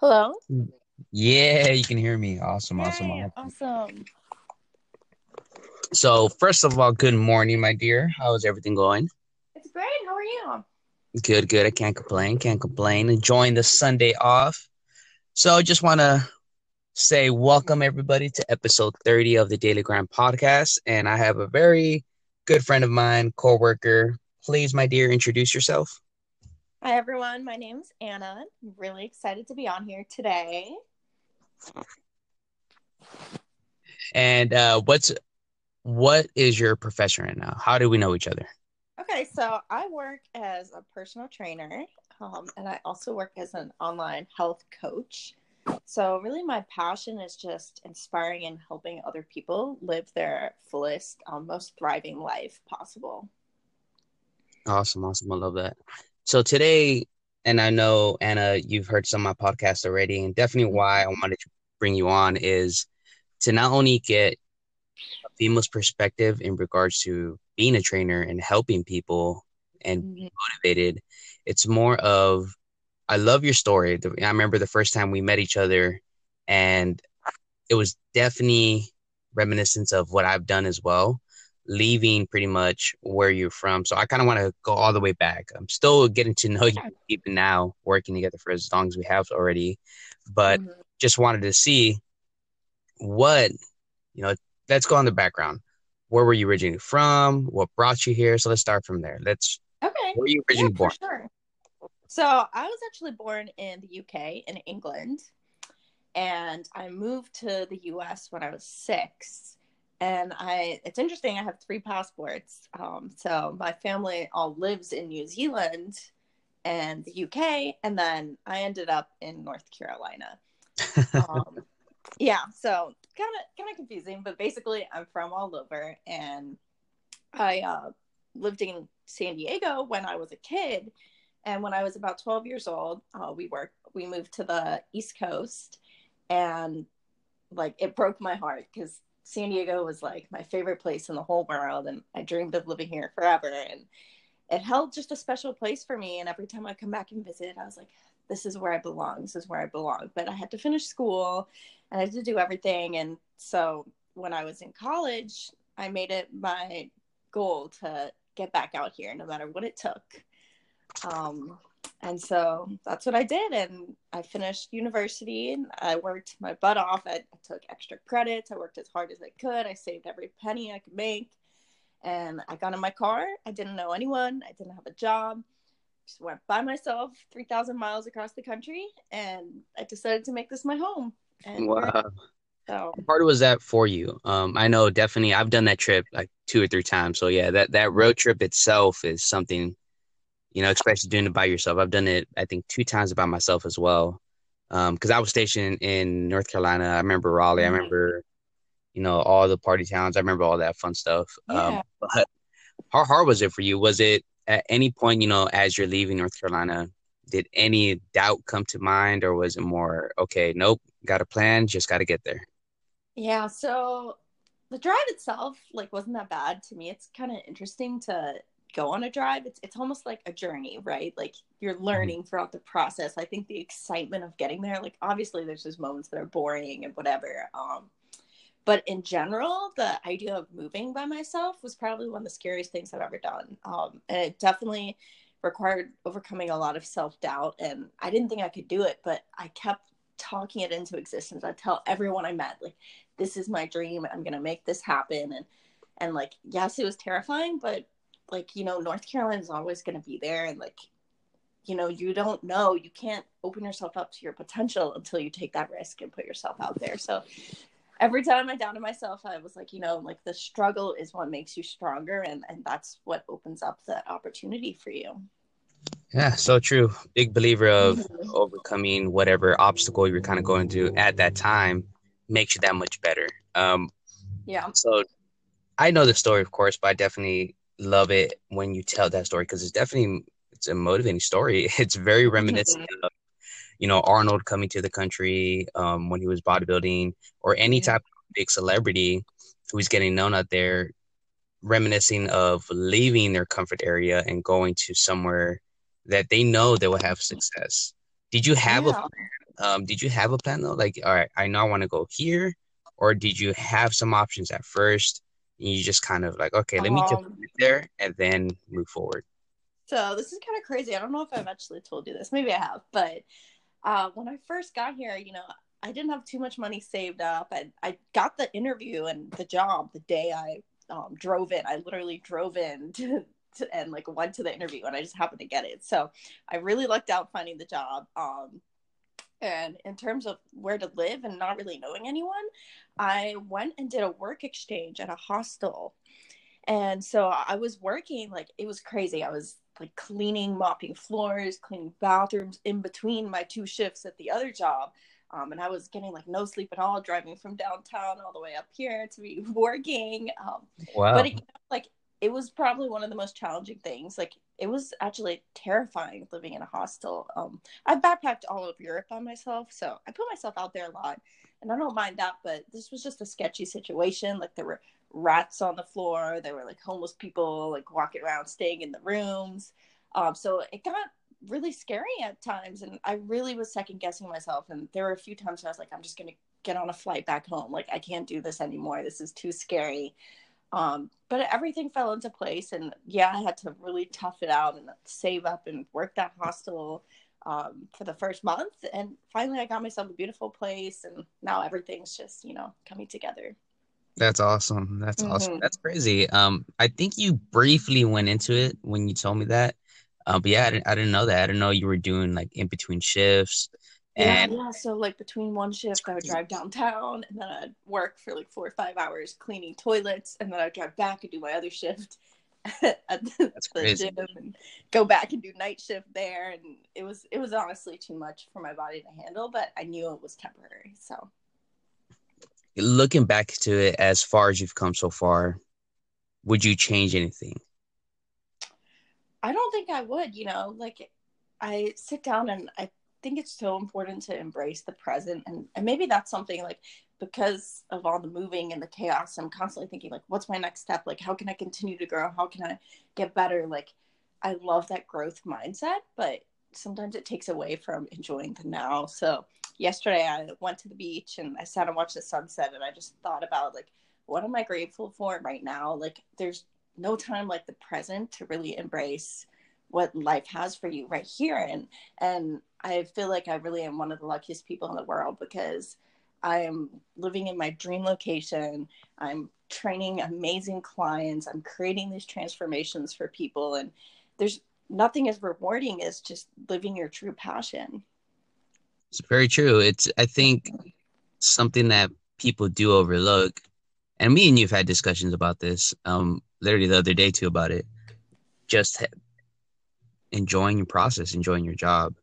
Hello. Yeah, you can hear me. Awesome, awesome, Yay, awesome. awesome. So, first of all, good morning, my dear. How's everything going? It's great. How are you? Good, good. I can't complain. Can't complain. Enjoying the Sunday off. So, just want to say welcome everybody to episode 30 of the Daily Grind podcast. And I have a very good friend of mine, coworker. Please, my dear, introduce yourself. Hi everyone. My name's Anna. I'm really excited to be on here today. And uh, what's what is your profession right now? How do we know each other? Okay, so I work as a personal trainer, um, and I also work as an online health coach. So really, my passion is just inspiring and helping other people live their fullest, um, most thriving life possible. Awesome, awesome. I love that. So today, and I know Anna, you've heard some of my podcasts already, and definitely why I wanted to bring you on is to not only get a female's perspective in regards to being a trainer and helping people and being motivated. It's more of I love your story. I remember the first time we met each other, and it was definitely reminiscence of what I've done as well leaving pretty much where you're from. So I kind of want to go all the way back. I'm still getting to know you even now, working together for as long as we have already, but Mhm. just wanted to see what, you know, let's go on the background. Where were you originally from? What brought you here? So let's start from there. Let's, Okay. where were you Yeah, originally for born? sure. So I was actually born in the UK in England, and I moved to the US when I was six. And I, it's interesting. I have three passports. Um, so my family all lives in New Zealand and the UK, and then I ended up in North Carolina. Um, yeah, so kind of kind of confusing, but basically I'm from all over, and I uh, lived in San Diego when I was a kid, and when I was about 12 years old, uh, we were we moved to the East Coast, and like it broke my heart because San Diego was like my favorite place in the whole world, and I dreamed of living here forever, and it held just a special place for me. And every time I come back and visit, I was like, this is where I belong. This is where I belong. But I had to finish school, and I had to do everything, and so when I was in college, I made it my goal to get back out here no matter what it took. Um, and so that's what I did. And I finished university and I worked my butt off. I, I took extra credits. I worked as hard as I could. I saved every penny I could make. And I got in my car. I didn't know anyone. I didn't have a job. Just went by myself 3,000 miles across the country. And I decided to make this my home. And here I am. Wow. so How hard was that for you? Um, I know definitely I've done that trip like two or three times. So yeah, that, that road trip itself is something, you know, especially doing it by yourself. I've done it, I think, two times by myself as well. Um, because I was stationed in North Carolina. I remember Raleigh. I Mhm. remember, you know, all the party towns. I remember all that fun stuff. Yeah. Um, but how hard was it for you? Was it at any point, you know, as you're leaving North Carolina, did any doubt come to mind, or was it more okay? Nope, got a plan, just got to get there. Yeah, so the drive itself like wasn't that bad to me. It's kind of interesting to go on a drive. It's it's almost like a journey, right? Like you're learning throughout the process. I think the excitement of getting there, like obviously there's those moments that are boring and whatever. Um but in general, the idea of moving by myself was probably one of the scariest things I've ever done. Um and it definitely required overcoming a lot of self-doubt and I didn't think I could do it, but I kept talking it into existence. I tell everyone I met like this is my dream i'm gonna make this happen and and like yes it was terrifying but like you know north carolina is always gonna be there and like you know you don't know you can't open yourself up to your potential until you take that risk and put yourself out there so every time i doubted myself i was like you know like the struggle is what makes you stronger and and that's what opens up the opportunity for you Yeah, so true. Big believer of Mhm. overcoming whatever obstacle you're kind of going through at that time makes you that much better. Um, yeah so I know the story, of course, but I definitely love it when you tell that story because it's definitely it's a motivating story. It's very reminiscent of, you know, Arnold coming to the country um, when he was bodybuilding or any type of big celebrity. who's getting known out there reminiscing of leaving their comfort area and going to somewhere that they know they will have success. Did you have yeah. a um did you have a plan though? Like, all right, I know I want to go here, or did you have some options at first? You just kind of like, okay, let me um, just get there and then move forward. So this is kind of crazy. I don't know if I've actually told you this. Maybe I have, but uh, when I first got here, you know, I didn't have too much money saved up. and I got the interview and the job the day I um, drove in. I literally drove in to, to, and like went to the interview, and I just happened to get it. So I really lucked out finding the job. Um, and in terms of where to live and not really knowing anyone, I went and did a work exchange at a hostel. And so I was working like it was crazy. I was like cleaning, mopping floors, cleaning bathrooms in between my two shifts at the other job. Um, and I was getting like no sleep at all, driving from downtown all the way up here to be working. Um, wow. But it, like it was probably one of the most challenging things. Like it was actually terrifying living in a hostel. Um, I've backpacked all over Europe by myself, so I put myself out there a lot, and I don't mind that. But this was just a sketchy situation. Like there were rats on the floor. There were like homeless people like walking around, staying in the rooms. Um, so it got really scary at times, and I really was second guessing myself. And there were a few times I was like, I'm just gonna get on a flight back home. Like I can't do this anymore. This is too scary. Um, but everything fell into place, and yeah, I had to really tough it out and save up and work that hostel um, for the first month. And finally, I got myself a beautiful place, and now everything's just you know coming together. That's awesome. That's mm-hmm. awesome. That's crazy. Um, I think you briefly went into it when you told me that. Um, but yeah, I didn't, I didn't know that. I didn't know you were doing like in between shifts. And yeah, yeah. So like between one shift, I would drive downtown, and then I'd work for like four or five hours cleaning toilets, and then I'd drive back and do my other shift at the, crazy. gym, and go back and do night shift there. And it was it was honestly too much for my body to handle, but I knew it was temporary. So looking back to it as far as you've come so far, would you change anything? I don't think I would, you know, like I sit down and I think it's so important to embrace the present and, and maybe that's something like because of all the moving and the chaos, I'm constantly thinking like what's my next step? Like how can I continue to grow? How can I get better? Like I love that growth mindset, but sometimes it takes away from enjoying the now. So yesterday I went to the beach and I sat and watched the sunset and I just thought about like what am I grateful for right now? Like there's no time like the present to really embrace what life has for you right here and and I feel like I really am one of the luckiest people in the world because I'm living in my dream location. I'm training amazing clients. I'm creating these transformations for people and there's nothing as rewarding as just living your true passion. It's very true. It's I think something that people do overlook, and me and you've had discussions about this. Um, literally the other day too about it. Just enjoying your process, enjoying your job,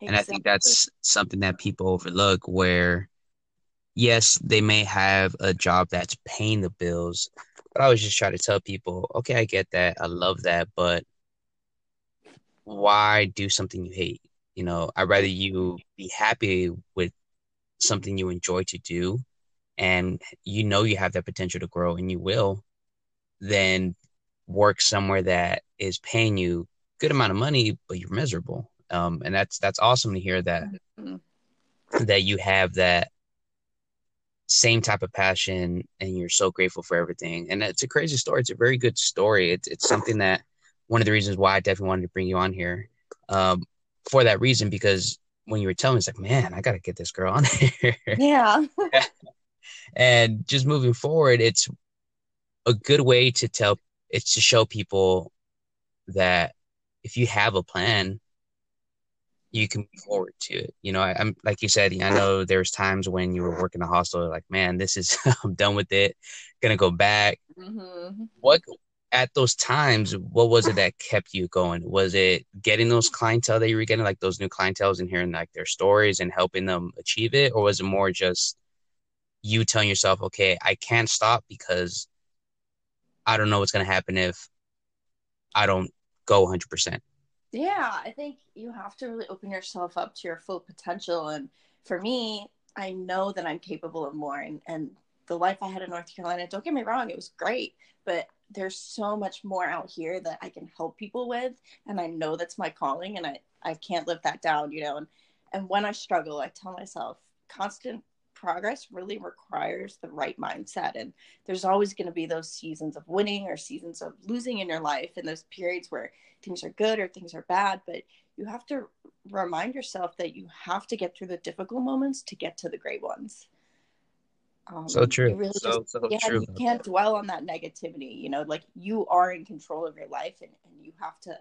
exactly. and I think that's something that people overlook. Where yes, they may have a job that's paying the bills, but I was just trying to tell people, okay, I get that, I love that, but why do something you hate? You know, I'd rather you be happy with something you enjoy to do and you know you have that potential to grow and you will, then work somewhere that is paying you good amount of money, but you're miserable. Um, and that's that's awesome to hear that mm-hmm. that you have that same type of passion and you're so grateful for everything. And it's a crazy story. It's a very good story. It's it's something that one of the reasons why I definitely wanted to bring you on here. Um, for that reason because when you were telling me, it's like, man, I got to get this girl on here. Yeah. and just moving forward, it's a good way to tell, it's to show people that if you have a plan, you can move forward to it. You know, I, am like you said, I know there's times when you were working a hostel, like, man, this is, I'm done with it, gonna go back. Mm-hmm. What at those times, what was it that kept you going? Was it getting those clientele that you were getting, like those new clientels and hearing like their stories and helping them achieve it? Or was it more just you telling yourself, okay, I can't stop because I don't know what's to happen if I don't go 100%? Yeah, I think you have to really open yourself up to your full potential. And for me, I know that I'm capable of more. And, and the life I had in North Carolina, don't get me wrong, it was great, but there's so much more out here that I can help people with. And I know that's my calling and I, I can't live that down, you know. And, and when I struggle, I tell myself constant progress really requires the right mindset. And there's always going to be those seasons of winning or seasons of losing in your life and those periods where things are good or things are bad. But you have to remind yourself that you have to get through the difficult moments to get to the great ones. Um, so true. Really so, just, so yeah, true. You can't dwell on that negativity. You know, like you are in control of your life and, and you have to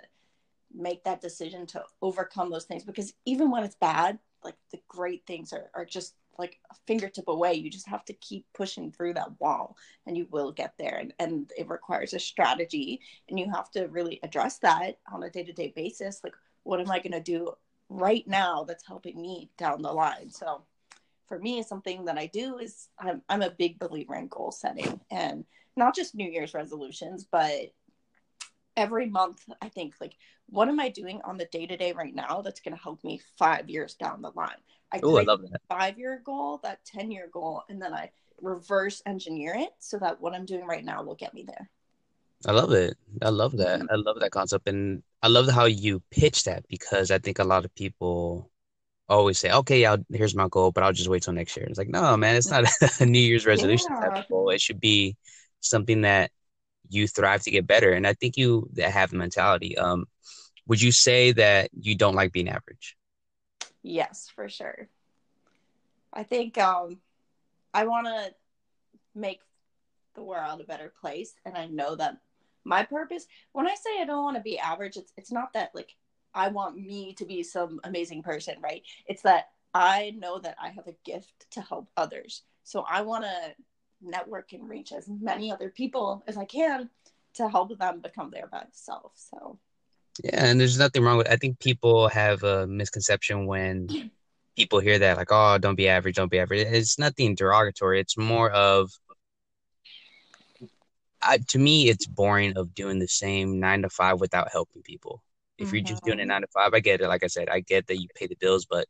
make that decision to overcome those things because even when it's bad, like the great things are, are just like a fingertip away. You just have to keep pushing through that wall and you will get there. And, and it requires a strategy and you have to really address that on a day to day basis. Like, what am I going to do right now that's helping me down the line? So, for me, something that I do is I'm, I'm a big believer in goal setting and not just New Year's resolutions, but every month I think like what am I doing on the day to day right now that's going to help me five years down the line? I Ooh, I love that. Five year goal, that 10 year goal, and then I reverse engineer it so that what I'm doing right now will get me there. I love it. I love that. Mm-hmm. I love that concept. And I love how you pitch that because I think a lot of people always say, okay, yeah, here's my goal, but I'll just wait till next year. It's like, no, man, it's not a New Year's resolution yeah. type of goal. It should be something that you thrive to get better. And I think you have the mentality. Um, would you say that you don't like being average? Yes, for sure. I think um, I want to make the world a better place, and I know that my purpose. When I say I don't want to be average, it's it's not that like I want me to be some amazing person, right? It's that I know that I have a gift to help others, so I want to network and reach as many other people as I can to help them become their best self. So yeah, and there's nothing wrong with. I think people have a misconception when people hear that, like, "Oh, don't be average, don't be average." It's nothing derogatory. It's more of, I, to me, it's boring of doing the same nine to five without helping people. If mm-hmm. you're just doing it mm-hmm. nine to five, I get it. Like I said, I get that you pay the bills, but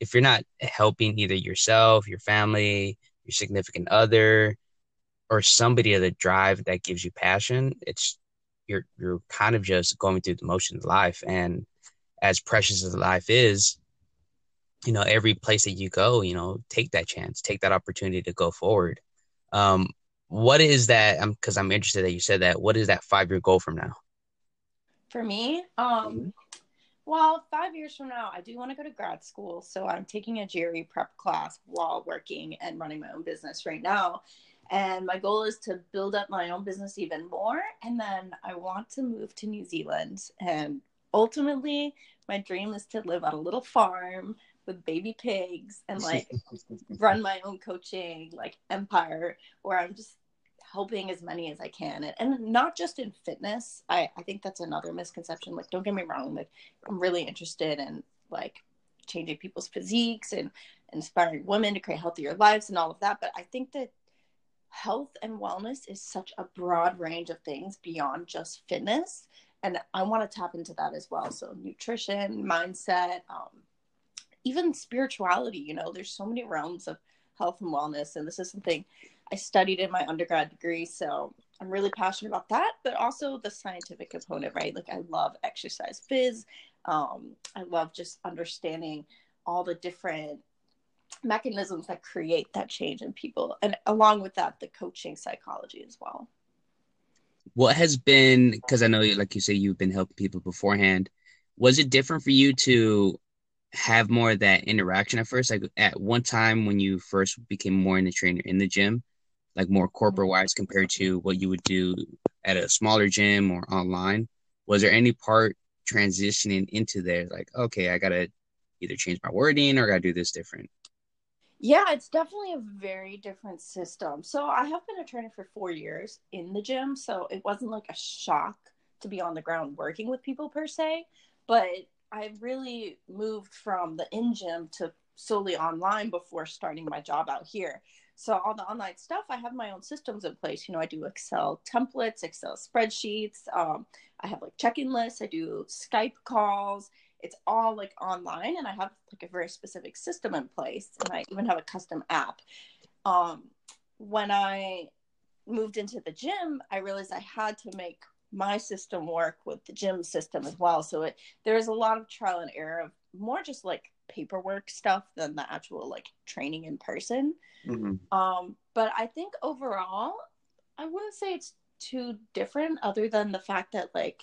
if you're not helping either yourself, your family, your significant other, or somebody of the drive that gives you passion, it's you're you're kind of just going through the motion of life. And as precious as life is, you know, every place that you go, you know, take that chance, take that opportunity to go forward. Um, what is that? I'm because I'm interested that you said that. What is that five year goal from now? For me, um, mm-hmm. well, five years from now, I do want to go to grad school. So I'm taking a GRE prep class while working and running my own business right now. And my goal is to build up my own business even more. And then I want to move to New Zealand. And ultimately, my dream is to live on a little farm with baby pigs and like run my own coaching like empire where I'm just helping as many as I can. And, and not just in fitness. I, I think that's another misconception. Like, don't get me wrong, like I'm really interested in like changing people's physiques and inspiring women to create healthier lives and all of that. But I think that health and wellness is such a broad range of things beyond just fitness. And I want to tap into that as well. So, nutrition, mindset, um, even spirituality, you know, there's so many realms of health and wellness. And this is something I studied in my undergrad degree. So, I'm really passionate about that, but also the scientific component, right? Like, I love exercise phys. Um, I love just understanding all the different mechanisms that create that change in people and along with that the coaching psychology as well. What has been because i know like you say you've been helping people beforehand was it different for you to have more of that interaction at first? Like at one time when you first became more in the trainer in the gym like more corporate wise compared to what you would do at a smaller gym or online was there any part transitioning into there? Like okay i gotta either change my wording or i gotta do this different yeah, it's definitely a very different system. So I have been a trainer for four years in the gym, so it wasn't like a shock to be on the ground working with people per se. But I really moved from the in gym to solely online before starting my job out here. So all the online stuff, I have my own systems in place. You know, I do Excel templates, Excel spreadsheets. Um, I have like check-in lists. I do Skype calls it's all like online and I have like a very specific system in place and I even have a custom app. Um, when I moved into the gym, I realized I had to make my system work with the gym system as well. So it there's a lot of trial and error of more just like paperwork stuff than the actual like training in person. Mm-hmm. Um, but I think overall, I wouldn't say it's too different, other than the fact that like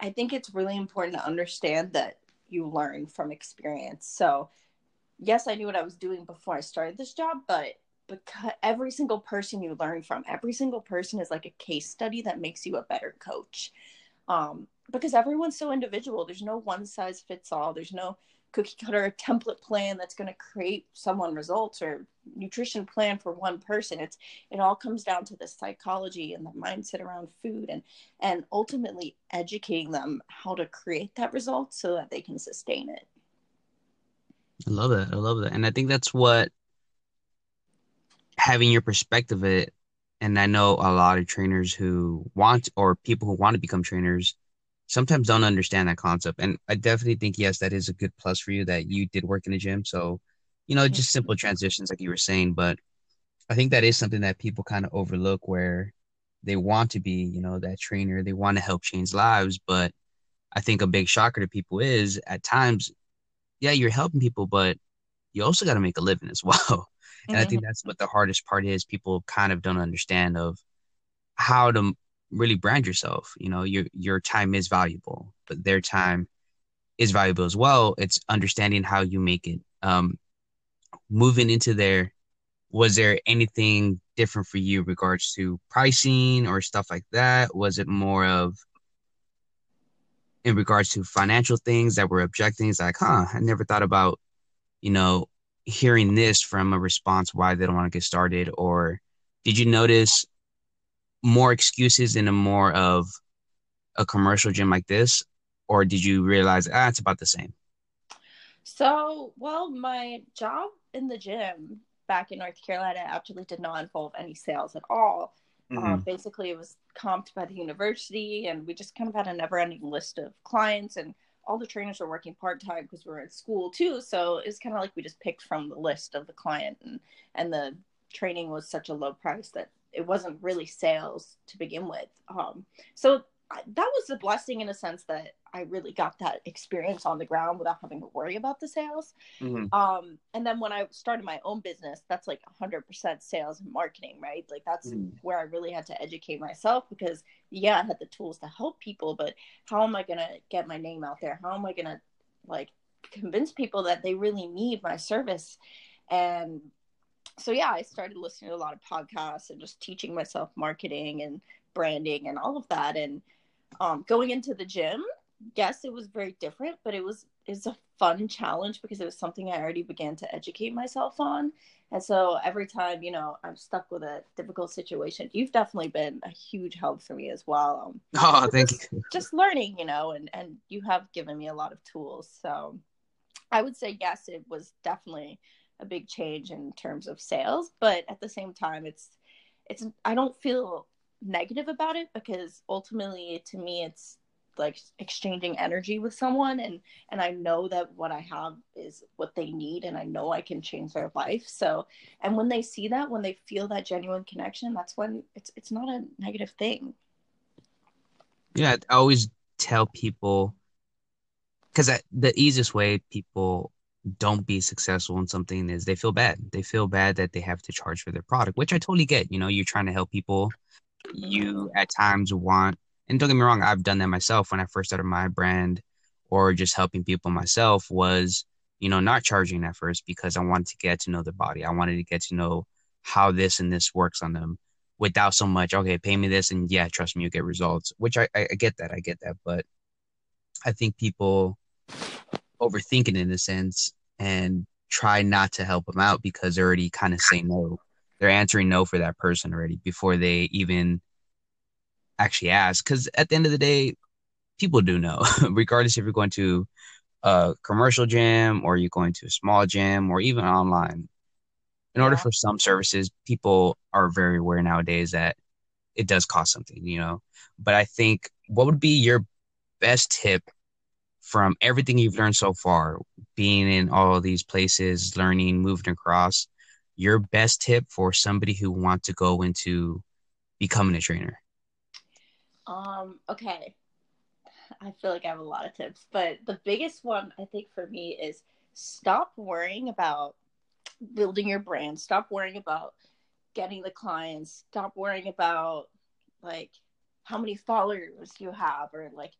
I think it's really important to understand that you learn from experience. So yes, I knew what I was doing before I started this job, but because every single person you learn from, every single person is like a case study that makes you a better coach. Um, because everyone's so individual. There's no one size fits all. There's no cookie cutter a template plan that's going to create someone results or nutrition plan for one person. It's it all comes down to the psychology and the mindset around food and and ultimately educating them how to create that result so that they can sustain it. I love that i love that and i think that's what having your perspective it and i know a lot of trainers who want or people who want to become trainers sometimes don't understand that concept. And I definitely think, yes, that is a good plus for you that you did work in a gym. So, you know, just simple transitions, like you were saying. But I think that is something that people kind of overlook where they want to be, you know, that trainer, they want to help change lives. But I think a big shocker to people is at times, yeah, you're helping people, but you also got to make a living as well. And mm-hmm. I think that's what the hardest part is. People kind of don't understand of how to really brand yourself. You know, your your time is valuable, but their time is valuable as well. It's understanding how you make it. Um, moving into there, was there anything different for you regards to pricing or stuff like that? Was it more of in regards to financial things that were objecting? It's like, huh, I never thought about, you know, hearing this from a response why they don't want to get started, or did you notice more excuses in a more of a commercial gym like this, or did you realize ah, it's about the same? So, well, my job in the gym back in North Carolina actually did not involve any sales at all. Mm-hmm. Uh, basically, it was comped by the university, and we just kind of had a never-ending list of clients, and all the trainers were working part-time because we were in school too. So it's kind of like we just picked from the list of the client, and and the training was such a low price that it wasn't really sales to begin with. Um, so I, that was a blessing in a sense that I really got that experience on the ground without having to worry about the sales. Mm-hmm. Um, and then when I started my own business, that's like 100% sales and marketing, right? Like that's mm-hmm. where I really had to educate myself because, yeah, I had the tools to help people, but how am I going to get my name out there? How am I going to like convince people that they really need my service? And so yeah, I started listening to a lot of podcasts and just teaching myself marketing and branding and all of that. And um, going into the gym, yes, it was very different, but it was it's a fun challenge because it was something I already began to educate myself on. And so every time, you know, I'm stuck with a difficult situation, you've definitely been a huge help for me as well. Um, oh, thank just, you. Just learning, you know, and and you have given me a lot of tools. So I would say yes, it was definitely a big change in terms of sales but at the same time it's it's i don't feel negative about it because ultimately to me it's like exchanging energy with someone and and I know that what I have is what they need and I know I can change their life. So and when they see that, when they feel that genuine connection, that's when it's it's not a negative thing. Yeah, I always tell people cuz the easiest way people don't be successful in something is they feel bad. They feel bad that they have to charge for their product, which I totally get. You know, you're trying to help people. You at times want, and don't get me wrong, I've done that myself when I first started my brand or just helping people myself was, you know, not charging at first because I wanted to get to know the body. I wanted to get to know how this and this works on them without so much, okay, pay me this and yeah, trust me, you get results, which I, I, I get that. I get that. But I think people overthink it in a sense and try not to help them out because they're already kind of saying no. They're answering no for that person already before they even actually ask. Because at the end of the day, people do know, regardless if you're going to a commercial gym or you're going to a small gym or even online. In order for some services, people are very aware nowadays that it does cost something, you know. But I think what would be your best tip from everything you've learned so far, being in all of these places, learning, moving across, your best tip for somebody who wants to go into becoming a trainer? Um, okay. I feel like I have a lot of tips, but the biggest one I think for me is stop worrying about building your brand. Stop worrying about getting the clients. Stop worrying about like how many followers you have or like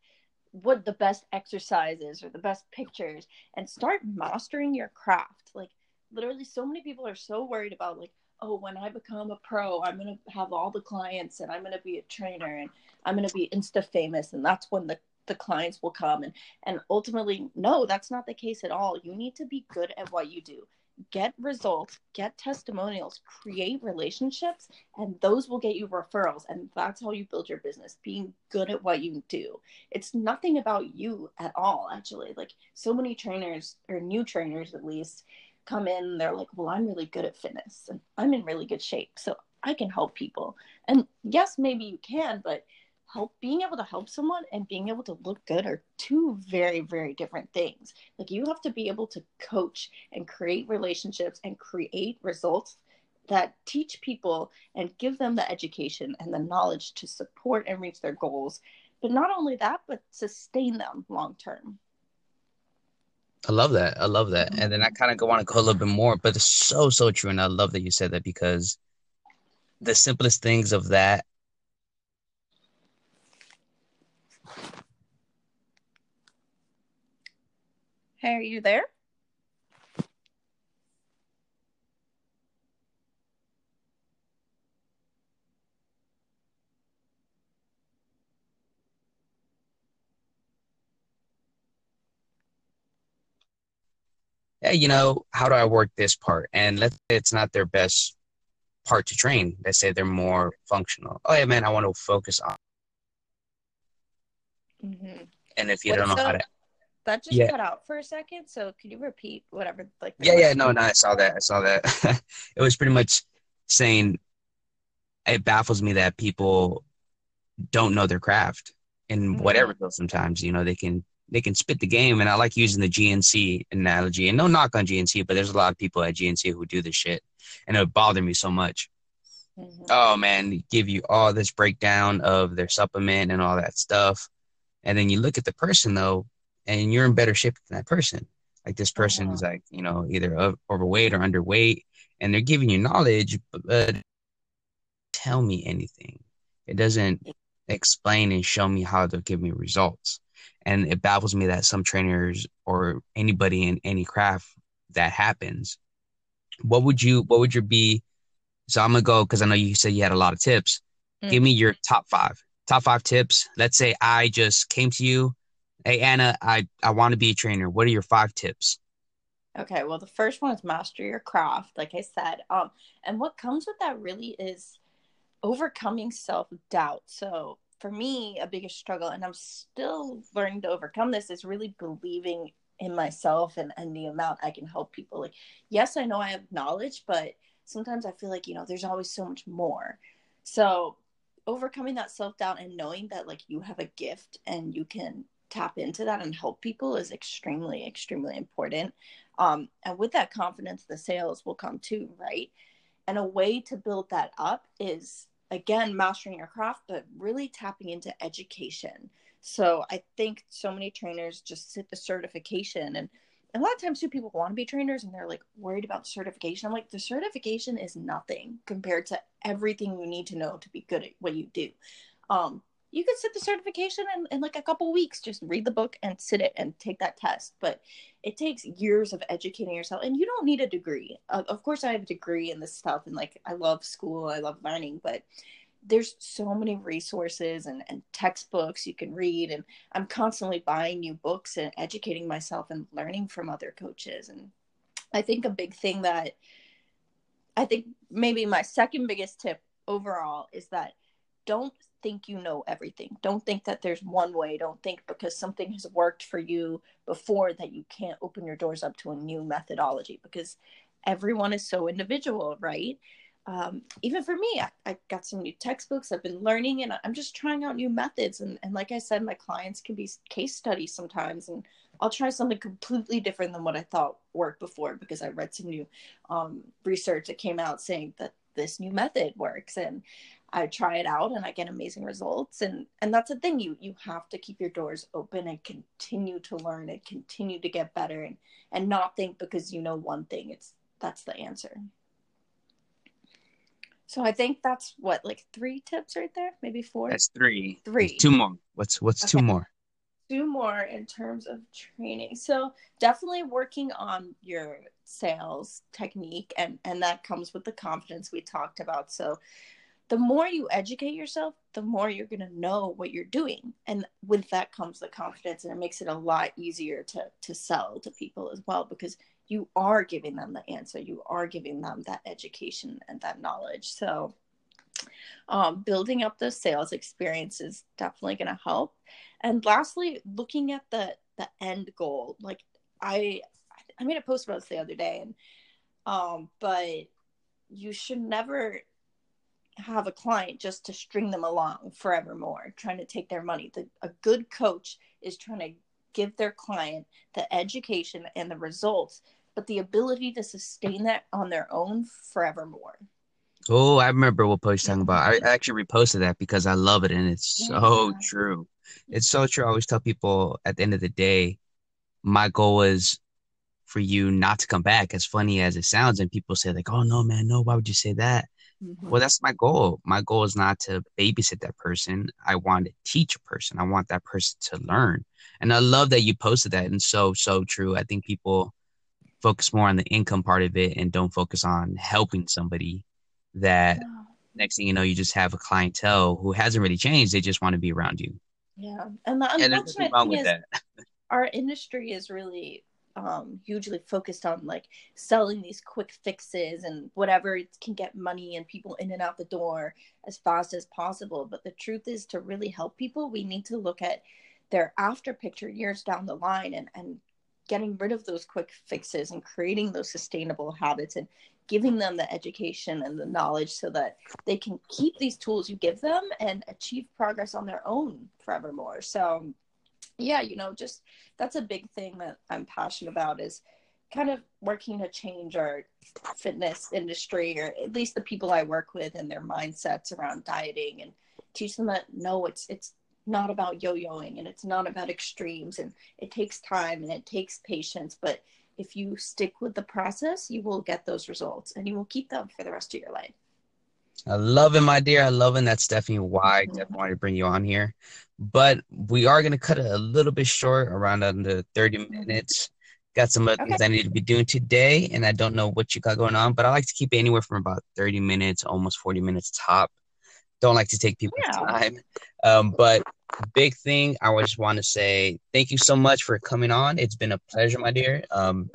what the best exercises or the best pictures and start mastering your craft. Like literally so many people are so worried about like oh when I become a pro I'm going to have all the clients and I'm going to be a trainer and I'm going to be insta famous and that's when the the clients will come and and ultimately no that's not the case at all you need to be good at what you do get results, get testimonials, create relationships, and those will get you referrals. And that's how you build your business, being good at what you do. It's nothing about you at all, actually. Like so many trainers, or new trainers at least, come in, they're like, well, I'm really good at fitness and I'm in really good shape. So I can help people. And yes, maybe you can, but help being able to help someone and being able to look good are two very very different things like you have to be able to coach and create relationships and create results that teach people and give them the education and the knowledge to support and reach their goals but not only that but sustain them long term I love that. I love that. And then I kind of go want to go a little bit more, but it's so, so true. And I love that you said that because the simplest things of that Hey, are you there? Hey, you know, how do I work this part? And let's say it's not their best part to train. Let's say they're more functional. Oh, yeah, man, I want to focus on. Mm-hmm. And if you don't know how to that just yeah. cut out for a second. So could you repeat whatever? Like yeah, yeah, no, no, I saw that. I saw that. it was pretty much saying it baffles me that people don't know their craft in mm-hmm. whatever. Sometimes you know they can they can spit the game, and I like using the GNC analogy. And no knock on GNC, but there's a lot of people at GNC who do this shit, and it would bother me so much. Mm-hmm. Oh man, give you all this breakdown of their supplement and all that stuff, and then you look at the person though and you're in better shape than that person. Like this person is like, you know, either overweight or underweight, and they're giving you knowledge, but tell me anything. It doesn't explain and show me how to give me results. And it baffles me that some trainers or anybody in any craft that happens. What would you what would your be? So I'm gonna go because I know you said you had a lot of tips. Mm-hmm. Give me your top five. Top five tips. Let's say I just came to you Hey Anna, I I want to be a trainer. What are your five tips? Okay, well the first one is master your craft, like I said. Um and what comes with that really is overcoming self-doubt. So for me, a biggest struggle, and I'm still learning to overcome this, is really believing in myself and, and the amount I can help people. Like, yes, I know I have knowledge, but sometimes I feel like, you know, there's always so much more. So overcoming that self-doubt and knowing that like you have a gift and you can tap into that and help people is extremely extremely important. Um, and with that confidence the sales will come too right? And a way to build that up is again mastering your craft but really tapping into education. So i think so many trainers just sit the certification and a lot of times too people want to be trainers and they're like worried about certification. I'm like the certification is nothing compared to everything you need to know to be good at what you do. Um, you could sit the certification in, in like a couple weeks just read the book and sit it and take that test. But it takes years of educating yourself and you don't need a degree. Uh, of course i have a degree in this stuff and like i love school i love learning but there's so many resources and, and textbooks you can read and i'm constantly buying new books and educating myself and learning from other coaches. And i think a big thing that i think maybe my second biggest tip overall is that don't think you know everything. Don't think that there's one way. Don't think because something has worked for you before that you can't open your doors up to a new methodology because everyone is so individual, right? Um, even for me, I, I, got some new textbooks. I've been learning and I'm just trying out new methods. And, and like I said, my clients can be case studies sometimes. And I'll try something completely different than what I thought worked before because I read some new um, research that came out saying that this new method works and I try it out and I get amazing results and and that's the thing you you have to keep your doors open and continue to learn and continue to get better and and not think because you know one thing it's that's the answer. So I think that's what like three tips right there, maybe four. That's three. Three. Two more. What's what's okay. two more? Two more in terms of training. So definitely working on your sales technique and and that comes with the confidence we talked about. So the more you educate yourself, the more you're going to know what you're doing. And with that comes the confidence and it makes it a lot easier to to sell to people as well because you are giving them the answer. You are giving them that education and that knowledge. So um, building up the sales experience is definitely going to help. And lastly looking at the the end goal. Like i i made a post about this the other day and um but you should never have a client just to string them along forevermore trying to take their money the, a good coach is trying to give their client the education and the results but the ability to sustain that on their own forevermore. Oh, I remember what post talking about. I actually reposted that because I love it and it's yeah. so true. It's so true. I always tell people at the end of the day, my goal is for you not to come back, as funny as it sounds. And people say, like, oh no, man, no, why would you say that? Mm-hmm. Well, that's my goal. My goal is not to babysit that person. I want to teach a person. I want that person to learn. And I love that you posted that. And so, so true. I think people focus more on the income part of it and don't focus on helping somebody that yeah. next thing you know you just have a clientele who hasn't really changed they just want to be around you yeah and the unfortunate thing is our industry is really um, hugely focused on like selling these quick fixes and whatever it can get money and people in and out the door as fast as possible but the truth is to really help people we need to look at their after picture years down the line and, and getting rid of those quick fixes and creating those sustainable habits and giving them the education and the knowledge so that they can keep these tools you give them and achieve progress on their own forevermore. So, yeah, you know, just that's a big thing that I'm passionate about is kind of working to change our fitness industry or at least the people I work with and their mindsets around dieting and teach them that no, it's it's not about yo-yoing and it's not about extremes and it takes time and it takes patience but if you stick with the process you will get those results and you will keep them for the rest of your life I love it, my dear. I love it. That's definitely why I definitely wanted to bring you on here. But we are going to cut it a little bit short, around under 30 mm-hmm. minutes. Got some other okay. things I need to be doing today, and I don't know what you got going on, but I like to keep it anywhere from about 30 minutes, almost 40 minutes top. Don't like to take people's yeah. time. Um, but big thing, I just want to say thank you so much for coming on. It's been a pleasure, my dear. Um,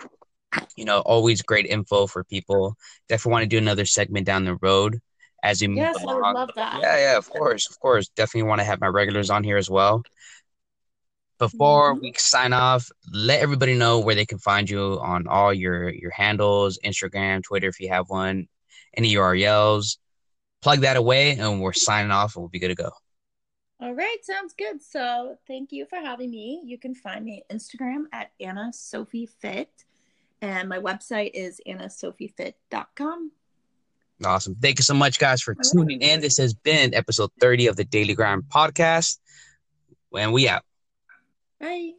you know, always great info for people. Definitely want to do another segment down the road as you yes, move along. I would love that. Yeah, yeah, of course, of course. Definitely want to have my regulars on here as well. Before mm-hmm. we sign off, let everybody know where they can find you on all your your handles, Instagram, Twitter, if you have one, any URLs. Plug that away, and we're signing off, and we'll be good to go. All right, sounds good. So thank you for having me. You can find me on Instagram at Anna Sophie Fit, and my website is annasophiefit.com. Awesome. Thank you so much, guys, for tuning in. This has been episode 30 of the Daily Grind podcast. And we out. Bye.